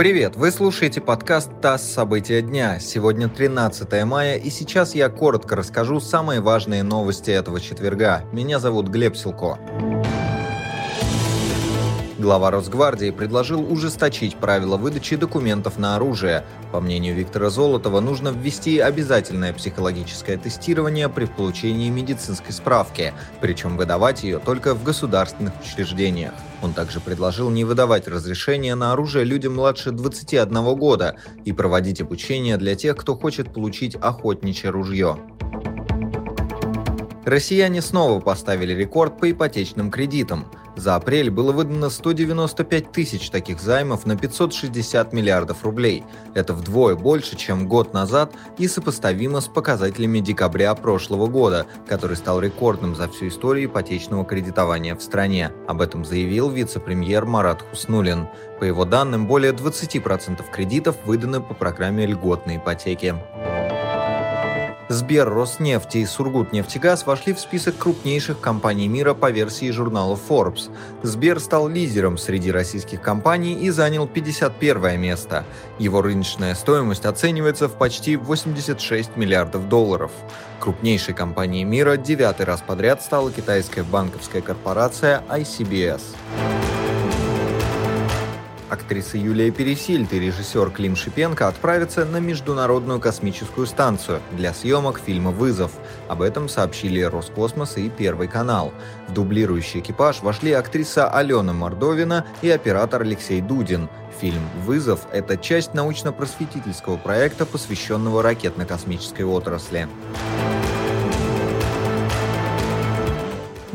Привет! Вы слушаете подкаст «ТАСС. События дня». Сегодня 13 мая, и сейчас я коротко расскажу самые важные новости этого четверга. Меня зовут Глеб Силко. Глава Росгвардии предложил ужесточить правила выдачи документов на оружие. По мнению Виктора Золотова, нужно ввести обязательное психологическое тестирование при получении медицинской справки, причем выдавать ее только в государственных учреждениях. Он также предложил не выдавать разрешение на оружие людям младше 21 года и проводить обучение для тех, кто хочет получить охотничье ружье. Россияне снова поставили рекорд по ипотечным кредитам. За апрель было выдано 195 тысяч таких займов на 560 миллиардов рублей. Это вдвое больше, чем год назад и сопоставимо с показателями декабря прошлого года, который стал рекордным за всю историю ипотечного кредитования в стране. Об этом заявил вице-премьер Марат Хуснулин. По его данным, более 20% кредитов выданы по программе льготной ипотеки. Сбер, Роснефть и Сургутнефтегаз вошли в список крупнейших компаний мира по версии журнала Forbes. Сбер стал лидером среди российских компаний и занял 51 место. Его рыночная стоимость оценивается в почти 86 миллиардов долларов. Крупнейшей компанией мира девятый раз подряд стала китайская банковская корпорация ICBS. Актриса Юлия Пересильд и режиссер Клим Шипенко отправятся на Международную космическую станцию для съемок фильма «Вызов». Об этом сообщили Роскосмос и Первый канал. В дублирующий экипаж вошли актриса Алена Мордовина и оператор Алексей Дудин. Фильм «Вызов» — это часть научно-просветительского проекта, посвященного ракетно-космической отрасли.